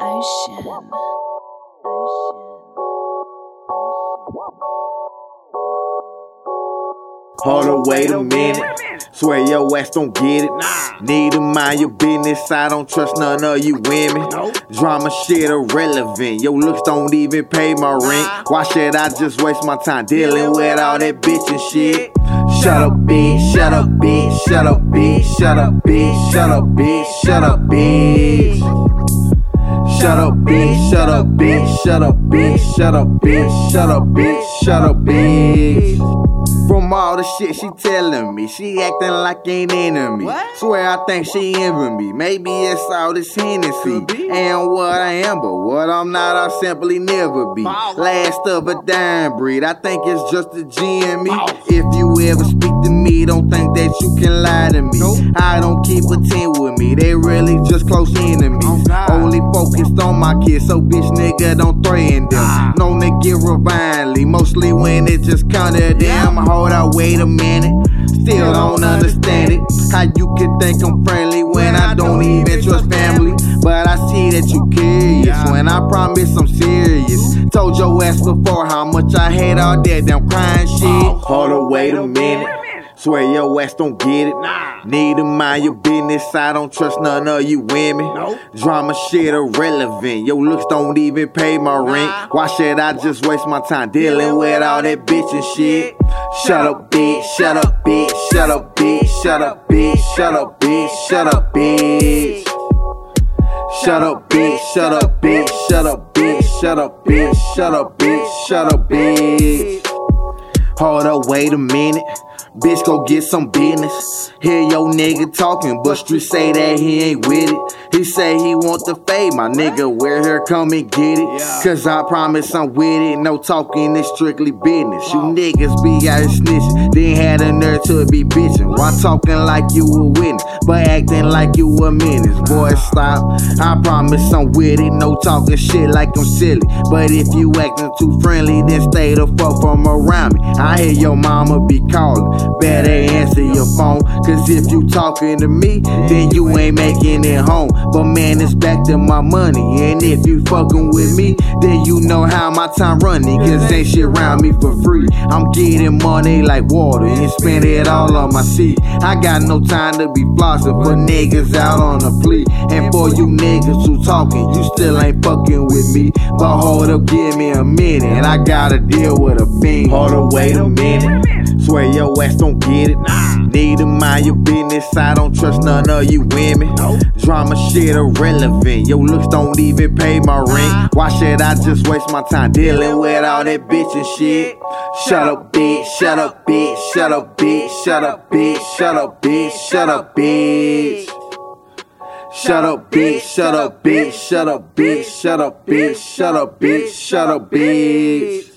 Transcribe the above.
Ocean. Hold on, wait a minute. Swear your ass don't get it. Need to mind your business. I don't trust none of you women. Drama shit irrelevant. Your looks don't even pay my rent. Why should I just waste my time dealing with all that bitch and shit? Shut up, bitch. Shut up, bitch. Shut up, bitch. Shut up, bitch. Shut up, bitch. Shut up, bitch. Shut up, bitch. Shut up, bitch. Shut up, bitch. Shut up, bitch. Shut up, bitch. Shut up, bitch. From all the shit she telling me, she acting like an enemy. What? Swear I think she envy me. Maybe it's all this Hennessy. And what I am, but what I'm not, I'll simply never be. Last of a dime breed. I think it's just a G in me. If you ever speak to me, don't think that you can lie to me. I don't keep a 10 with me. They really just close enemies. Only God. Only on my kids, so bitch nigga don't threaten them. Ah. Known to get revilely, mostly when it just kinda them. Hold out, wait a minute. Still don't understand it. How you can think I'm friendly when I don't even trust family. But I see that you curious Yeah. when I promise I'm serious. Told your ass before how much I hate all that damn crying shit. Hold on, wait a minute. Swear your ass don't get it. Nah. Need to mind your business. I don't trust none of you women. Nope. Drama shit irrelevant. Your looks don't even pay my rent. Nah. Why should I just waste my time dealing with all that bitch and shit? Shut up, bitch. Shut up, bitch. Shut up, bitch. Shut up, bitch. Shut up, bitch. Shut up, bitch. Shut up, bitch. Shut up, bitch. Shut up, bitch. Shut up, bitch. Shut up, bitch. Shut up, bitch. Hold up, wait a minute. Bitch, go get some business. Hear your nigga talking, but Street say that he ain't with it. He say he want the fade, my nigga. Where here, come and get it. Cause I promise I'm with it. No talking, it's strictly business. You niggas be out snitching, then had a nerve to be bitching. Why talking like you a witness, but acting like you a menace? Boy, stop. I promise I'm with it. No talking shit like I'm silly. But if you acting too friendly, then stay the fuck from around me. I hear your mama be calling. Better answer your phone. Cause if you talking to me, then you ain't making it home. But man, it's back to my money. And if you fucking with me, then you know how my time running. Cause ain't shit around me for free. I'm getting money like water and spend it all on my seat. I got no time to be flossing for niggas out on a plea. And for you niggas who talking, you still ain't fucking with me. But hold up, give me a minute. And I gotta deal with a fiend. Hold up, wait a minute swear your ass don't get it. Nah. Need to mind your business, I don't trust none of you women. Nope. Drama shit irrelevant, your looks don't even pay my rent. Why should I just waste my time dealing with all that bitch and shit? Shut up, bitch, shut up, bitch, shut up, bitch, shut up, bitch, shut up, bitch, shut up, bitch. Shut up, bitch, shut up, bitch, shut up, bitch, shut up, bitch, shut up, bitch, shut up, bitch.